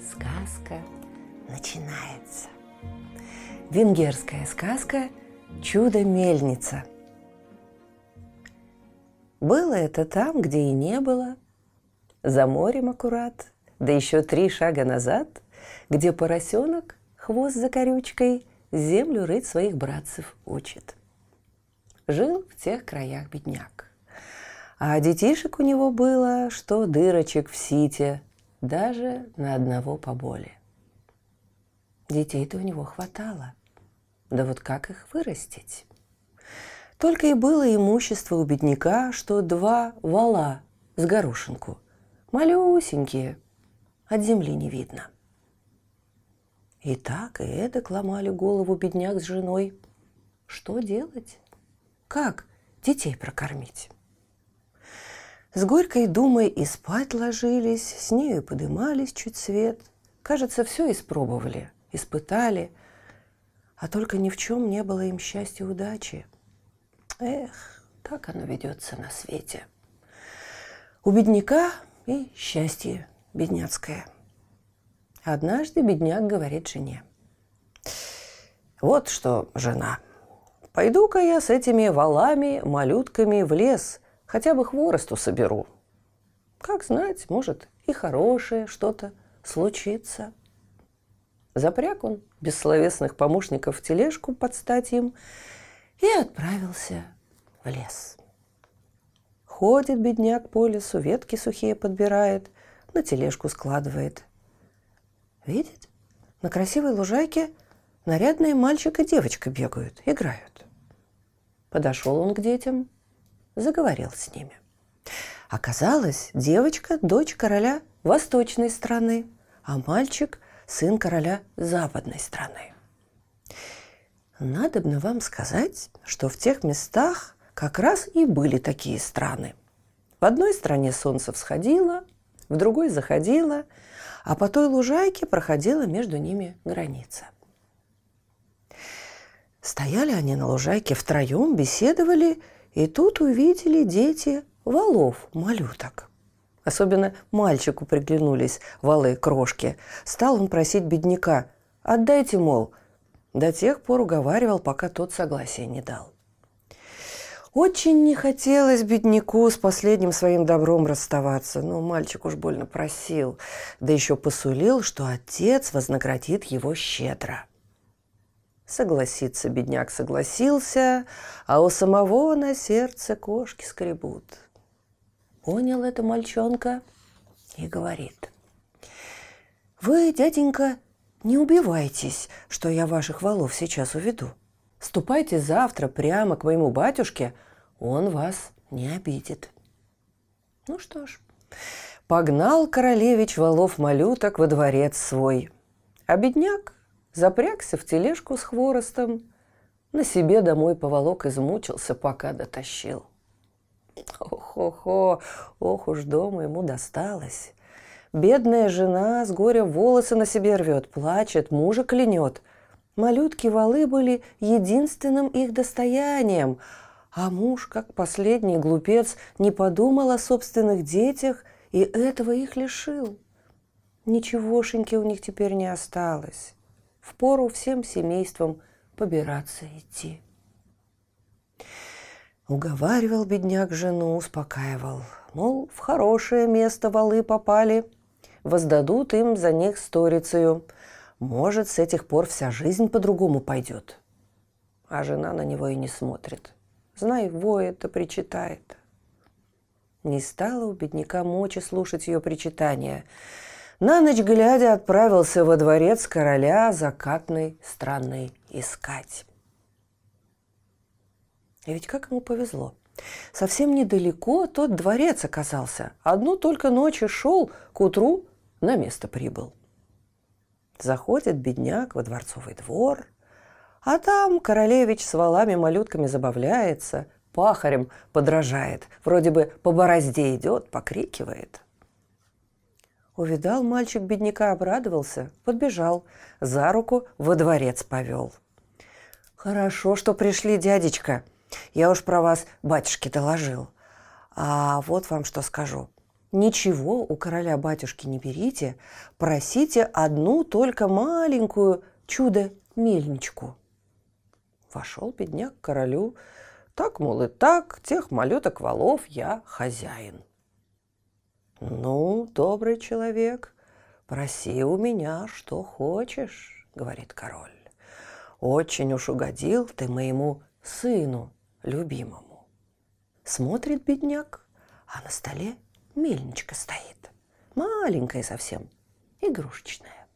Сказка начинается. Венгерская сказка «Чудо-мельница». Было это там, где и не было, за морем аккурат, да еще три шага назад, где поросенок, хвост за корючкой, землю рыть своих братцев учит. Жил в тех краях бедняк. А детишек у него было, что дырочек в сите, даже на одного поболе. Детей-то у него хватало. Да вот как их вырастить? Только и было имущество у бедняка, что два вала с горошинку. Малюсенькие, от земли не видно. И так и эдак ломали голову бедняк с женой. Что делать? Как детей прокормить? С горькой думой и спать ложились, с нею подымались чуть свет. Кажется, все испробовали, испытали, а только ни в чем не было им счастья и удачи. Эх, так оно ведется на свете. У бедняка и счастье бедняцкое. Однажды бедняк говорит жене. Вот что, жена, пойду-ка я с этими валами, малютками в лес – хотя бы хворосту соберу. Как знать, может, и хорошее что-то случится. Запряг он бессловесных помощников в тележку под стать им и отправился в лес. Ходит бедняк по лесу, ветки сухие подбирает, на тележку складывает. Видит, на красивой лужайке нарядные мальчик и девочка бегают, играют. Подошел он к детям – заговорил с ними. Оказалось, девочка – дочь короля восточной страны, а мальчик – сын короля западной страны. Надобно вам сказать, что в тех местах как раз и были такие страны. В одной стране солнце всходило, в другой заходило, а по той лужайке проходила между ними граница. Стояли они на лужайке втроем, беседовали – и тут увидели дети валов, малюток. Особенно мальчику приглянулись валы-крошки. Стал он просить бедняка «Отдайте, мол». До тех пор уговаривал, пока тот согласия не дал. Очень не хотелось бедняку с последним своим добром расставаться, но мальчик уж больно просил, да еще посулил, что отец вознаградит его щедро. Согласиться бедняк согласился, а у самого на сердце кошки скребут. Понял это мальчонка и говорит. «Вы, дяденька, не убивайтесь, что я ваших валов сейчас уведу. Ступайте завтра прямо к моему батюшке, он вас не обидит». Ну что ж, погнал королевич валов малюток во дворец свой. А бедняк запрягся в тележку с хворостом, на себе домой поволок измучился, пока дотащил. Ох-охо, ох уж дома ему досталось. Бедная жена с горя волосы на себе рвет, плачет, мужа клянет. Малютки валы были единственным их достоянием, а муж, как последний глупец, не подумал о собственных детях и этого их лишил. Ничегошеньки у них теперь не осталось впору всем семейством побираться идти. Уговаривал бедняк жену, успокаивал, мол, в хорошее место валы попали, воздадут им за них сторицею. Может, с этих пор вся жизнь по-другому пойдет. А жена на него и не смотрит. Знай, воет-то причитает. Не стало у бедняка мочи слушать ее причитания – на ночь глядя отправился во дворец короля закатной страны искать. И ведь как ему повезло. Совсем недалеко тот дворец оказался. Одну только ночью шел, к утру на место прибыл. Заходит бедняк во дворцовый двор, а там королевич с валами-малютками забавляется, пахарем подражает, вроде бы по борозде идет, покрикивает. Увидал мальчик бедняка, обрадовался, подбежал, за руку во дворец повел. «Хорошо, что пришли, дядечка. Я уж про вас батюшке доложил. А вот вам что скажу. Ничего у короля-батюшки не берите, просите одну только маленькую чудо-мельничку». Вошел бедняк к королю, так, мол, и так, тех малюток валов я хозяин. «Ну, добрый человек, проси у меня, что хочешь», — говорит король. «Очень уж угодил ты моему сыну любимому». Смотрит бедняк, а на столе мельничка стоит, маленькая совсем, игрушечная.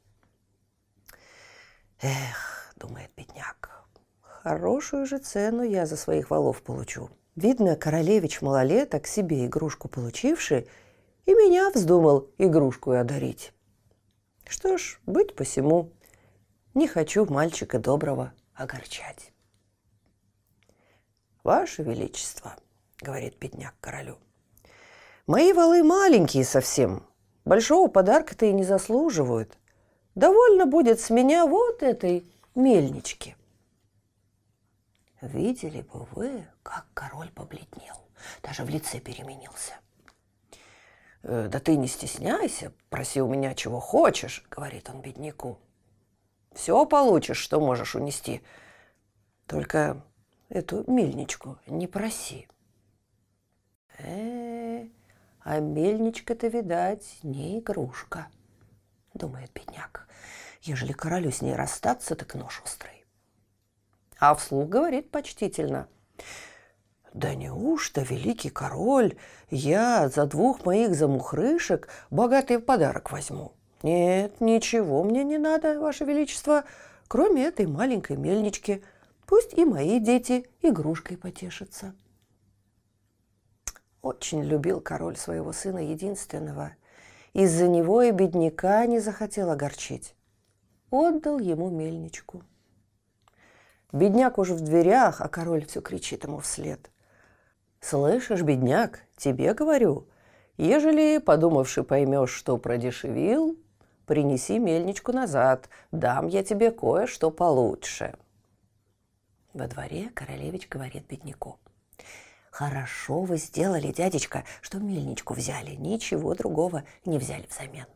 «Эх», — думает бедняк, — «хорошую же цену я за своих валов получу». Видно, королевич малолеток себе игрушку получивший, и меня вздумал игрушку одарить. Что ж, быть посему, не хочу мальчика доброго огорчать. «Ваше Величество», — говорит бедняк королю, — «мои валы маленькие совсем, большого подарка-то и не заслуживают. Довольно будет с меня вот этой мельнички». Видели бы вы, как король побледнел, даже в лице переменился – «Э, «Да ты не стесняйся, проси у меня чего хочешь», — говорит он бедняку. «Все получишь, что можешь унести. Только эту мельничку не проси». «Э, а мельничка-то, видать, не игрушка», — думает бедняк. «Ежели королю с ней расстаться, так нож острый». А вслух говорит почтительно — да неужто, великий король, я за двух моих замухрышек богатый подарок возьму? Нет, ничего мне не надо, ваше величество, кроме этой маленькой мельнички. Пусть и мои дети игрушкой потешатся. Очень любил король своего сына единственного. Из-за него и бедняка не захотел огорчить. Отдал ему мельничку. Бедняк уже в дверях, а король все кричит ему вслед. «Слышишь, бедняк, тебе говорю, ежели, подумавши, поймешь, что продешевил, принеси мельничку назад, дам я тебе кое-что получше». Во дворе королевич говорит бедняку. «Хорошо вы сделали, дядечка, что мельничку взяли, ничего другого не взяли взамен».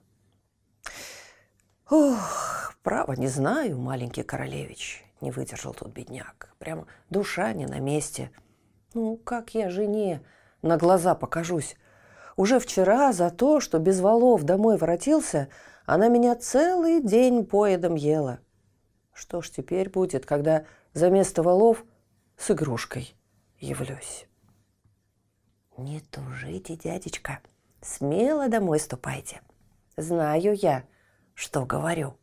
«Ох, право не знаю, маленький королевич», — не выдержал тут бедняк. Прямо душа не на месте — ну, как я жене на глаза покажусь? Уже вчера за то, что без валов домой воротился, она меня целый день поедом ела. Что ж теперь будет, когда за место валов с игрушкой явлюсь? Не тужите, дядечка, смело домой ступайте. Знаю я, что говорю.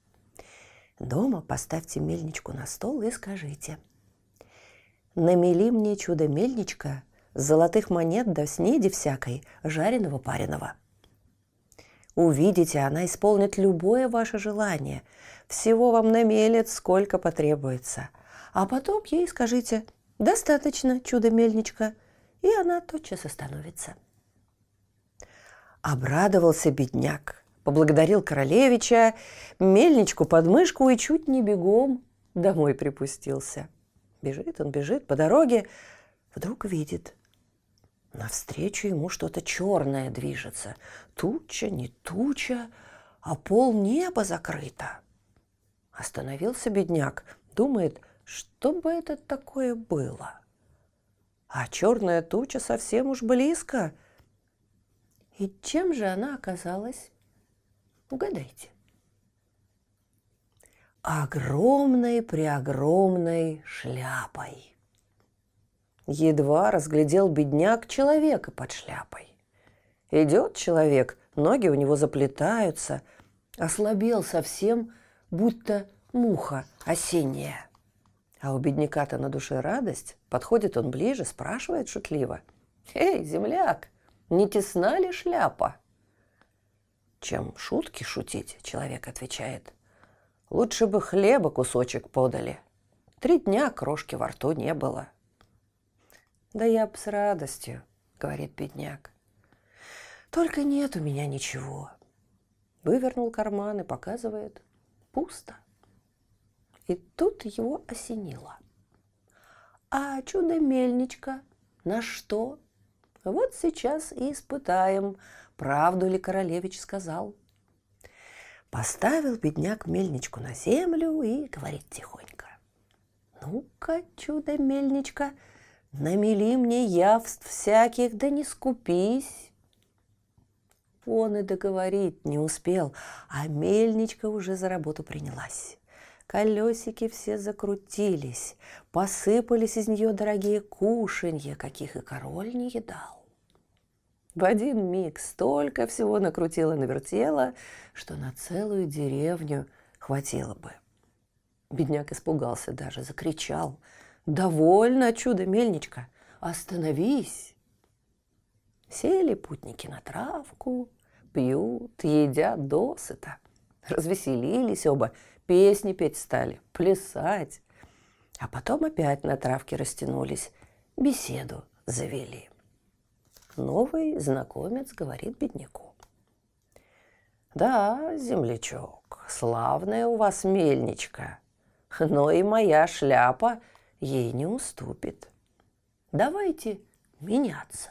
Дома поставьте мельничку на стол и скажите – Намели мне чудо-мельничка золотых монет до снеди всякой, жареного-пареного. Увидите, она исполнит любое ваше желание. Всего вам намелет, сколько потребуется. А потом ей скажите «достаточно, чудо-мельничка», и она тотчас остановится. Обрадовался бедняк, поблагодарил королевича, мельничку под мышку и чуть не бегом домой припустился – Бежит он, бежит по дороге, вдруг видит. Навстречу ему что-то черное движется. Туча, не туча, а пол неба закрыто. Остановился бедняк, думает, что бы это такое было. А черная туча совсем уж близко. И чем же она оказалась? Угадайте огромной-преогромной шляпой. Едва разглядел бедняк человека под шляпой. Идет человек, ноги у него заплетаются, ослабел совсем, будто муха осенняя. А у бедняка-то на душе радость, подходит он ближе, спрашивает шутливо. «Эй, земляк, не тесна ли шляпа?» чем шутки шутить, человек отвечает. Лучше бы хлеба кусочек подали. Три дня крошки во рту не было. Да я б с радостью, говорит бедняк. Только нет у меня ничего. Вывернул карман и показывает. Пусто. И тут его осенило. А чудо-мельничка на что? Вот сейчас и испытаем, правду ли королевич сказал. Поставил бедняк мельничку на землю и говорит тихонько. Ну-ка, чудо-мельничка, намели мне явств всяких, да не скупись. Он и договорить не успел, а мельничка уже за работу принялась. Колесики все закрутились, посыпались из нее дорогие кушанья, каких и король не едал. В один миг столько всего накрутила навертела, что на целую деревню хватило бы. Бедняк испугался даже, закричал. «Довольно, чудо-мельничка! Остановись!» Сели путники на травку, пьют, едят досыта. Развеселились оба, песни петь стали, плясать. А потом опять на травке растянулись, беседу завели. Новый знакомец говорит бедняку. «Да, землячок, славная у вас мельничка, но и моя шляпа ей не уступит. Давайте меняться».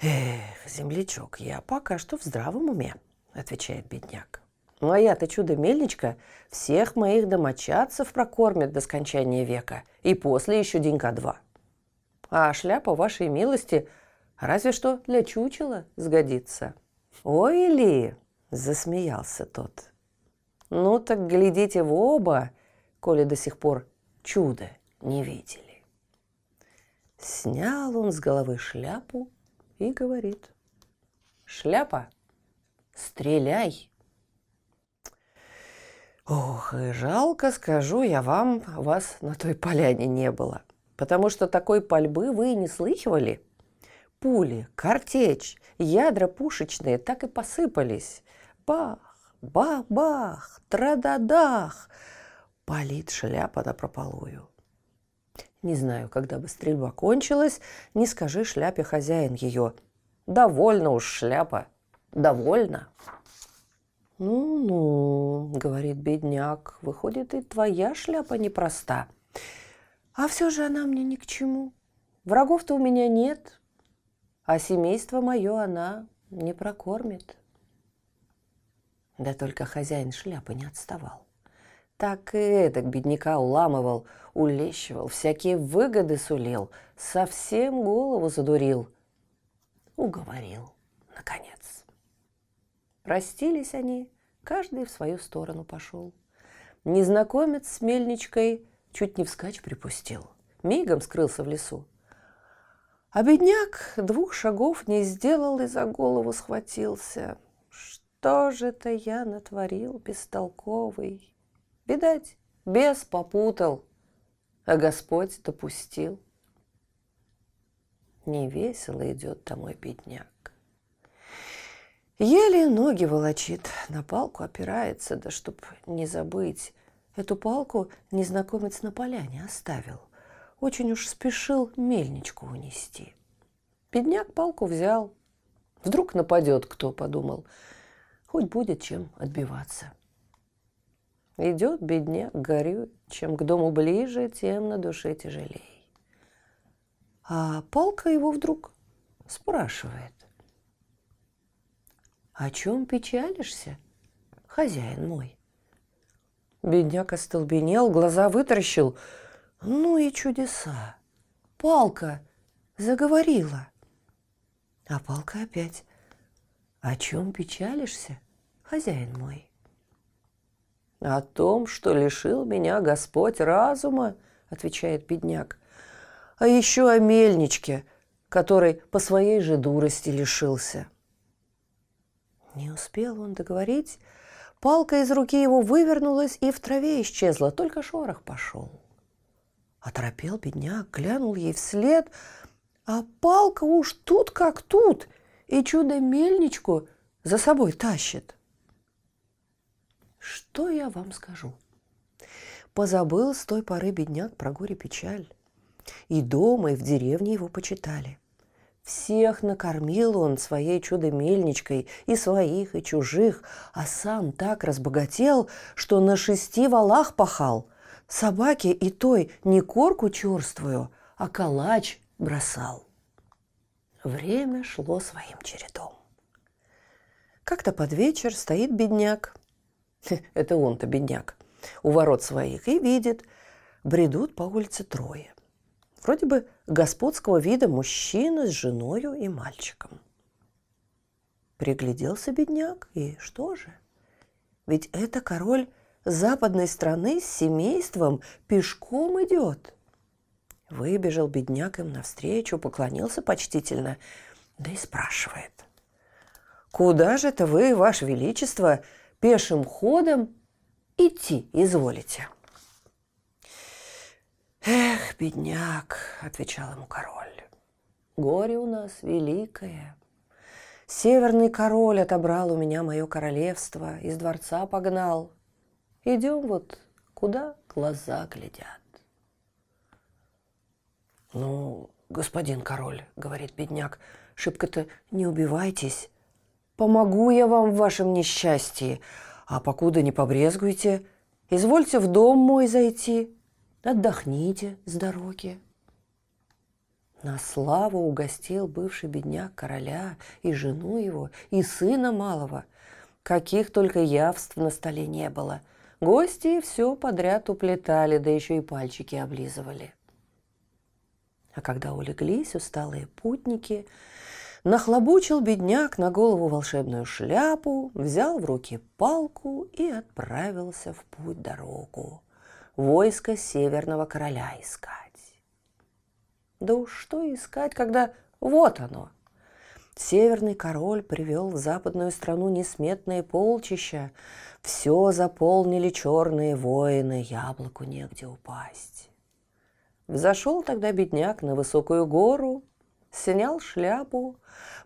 «Эх, землячок, я пока что в здравом уме», – отвечает бедняк. Моя-то чудо-мельничка всех моих домочадцев прокормит до скончания века и после еще денька два. А шляпа вашей милости разве что для чучела сгодится. Ой ли, засмеялся тот. Ну так глядите в оба, коли до сих пор чудо не видели. Снял он с головы шляпу и говорит. Шляпа, стреляй! Ох, и жалко, скажу я вам, вас на той поляне не было. Потому что такой пальбы вы и не слыхивали. Пули, картечь, ядра пушечные так и посыпались. Бах, бах-бах, трададах. Палит шляпа на прополую. Не знаю, когда бы стрельба кончилась, не скажи шляпе хозяин ее. Довольно уж шляпа, довольно. «Ну-ну», — говорит бедняк, — «выходит, и твоя шляпа непроста. А все же она мне ни к чему. Врагов-то у меня нет, а семейство мое она не прокормит». Да только хозяин шляпы не отставал. Так и эдак бедняка уламывал, улещивал, всякие выгоды сулил, совсем голову задурил. Уговорил, наконец. Простились они, каждый в свою сторону пошел. Незнакомец с мельничкой чуть не вскачь припустил. Мигом скрылся в лесу. А бедняк двух шагов не сделал и за голову схватился. Что же это я натворил, бестолковый? Видать, бес попутал, а Господь допустил. Невесело идет домой бедняк. Еле ноги волочит, на палку опирается, да чтоб не забыть. Эту палку незнакомец на поляне оставил. Очень уж спешил мельничку унести. Бедняк палку взял. Вдруг нападет кто, подумал. Хоть будет чем отбиваться. Идет бедняк, горюет. Чем к дому ближе, тем на душе тяжелей. А палка его вдруг спрашивает. О чем печалишься, хозяин мой? Бедняк остолбенел, глаза вытаращил. Ну и чудеса. Палка заговорила. А палка опять. О чем печалишься, хозяин мой? О том, что лишил меня Господь разума, отвечает бедняк. А еще о мельничке, который по своей же дурости лишился. Не успел он договорить, палка из руки его вывернулась и в траве исчезла, только шорох пошел. Оторопел бедняк, глянул ей вслед, а палка уж тут как тут, и чудо-мельничку за собой тащит. Что я вам скажу? Позабыл с той поры бедняк про горе-печаль. И дома, и в деревне его почитали. Всех накормил он своей чудо-мельничкой, и своих, и чужих, а сам так разбогател, что на шести валах пахал. Собаке и той не корку черствую, а калач бросал. Время шло своим чередом. Как-то под вечер стоит бедняк. Это он-то бедняк. У ворот своих и видит, бредут по улице трое. Вроде бы господского вида мужчина с женою и мальчиком. Пригляделся бедняк, и что же? Ведь это король западной страны с семейством пешком идет. Выбежал бедняк им навстречу, поклонился почтительно, да и спрашивает. «Куда же это вы, Ваше Величество, пешим ходом идти изволите?» «Эх, бедняк!» – отвечал ему король. «Горе у нас великое. Северный король отобрал у меня мое королевство, из дворца погнал. Идем вот куда глаза глядят». «Ну, господин король», – говорит бедняк, – «шибко-то не убивайтесь. Помогу я вам в вашем несчастье, а покуда не побрезгуйте, извольте в дом мой зайти, Отдохните с дороги. На славу угостил бывший бедняк короля и жену его, и сына малого. Каких только явств на столе не было. Гости все подряд уплетали, да еще и пальчики облизывали. А когда улеглись усталые путники, нахлобучил бедняк на голову волшебную шляпу, взял в руки палку и отправился в путь дорогу войско Северного Короля искать. Да уж что искать, когда вот оно. Северный король привел в западную страну несметные полчища. Все заполнили черные воины, яблоку негде упасть. Взошел тогда бедняк на высокую гору, снял шляпу,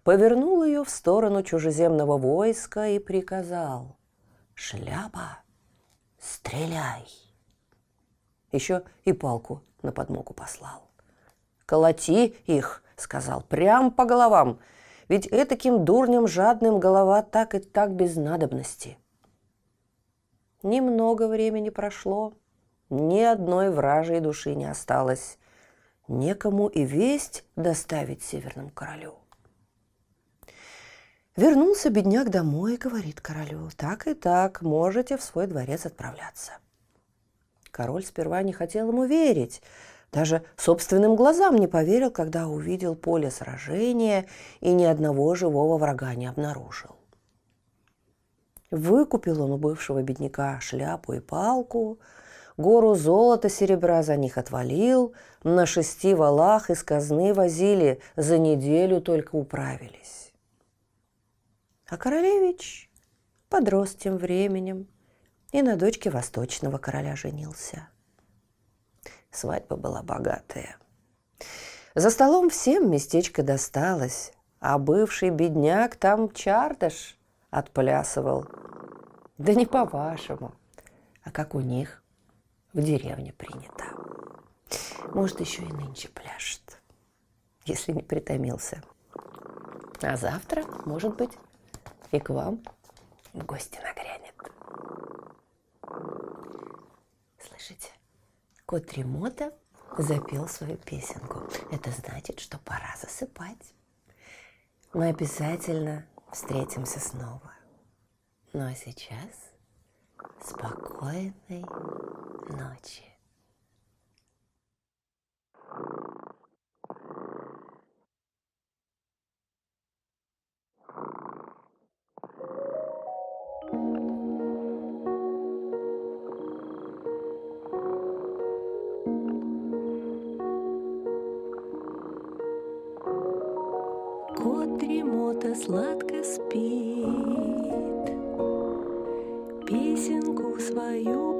повернул ее в сторону чужеземного войска и приказал «Шляпа, стреляй!» Еще и палку на подмогу послал. «Колоти их!» — сказал, — «прям по головам, ведь этаким дурнем жадным голова так и так без надобности». Немного времени прошло, ни одной вражьей души не осталось. Некому и весть доставить северному королю. Вернулся бедняк домой и говорит королю, так и так, можете в свой дворец отправляться. Король сперва не хотел ему верить, даже собственным глазам не поверил, когда увидел поле сражения и ни одного живого врага не обнаружил. Выкупил он у бывшего бедняка шляпу и палку, гору золота серебра за них отвалил, на шести валах из казны возили, за неделю только управились. А королевич подрос тем временем, и на дочке восточного короля женился. Свадьба была богатая. За столом всем местечко досталось, а бывший бедняк там чардаш отплясывал. Да не по-вашему, а как у них в деревне принято. Может, еще и нынче пляшет, если не притомился. А завтра, может быть, и к вам в гости нагрянет. Слышите, кот Ремота запел свою песенку. Это значит, что пора засыпать. Мы обязательно встретимся снова. Ну а сейчас спокойной ночи. Дремота сладко спит, Песенку свою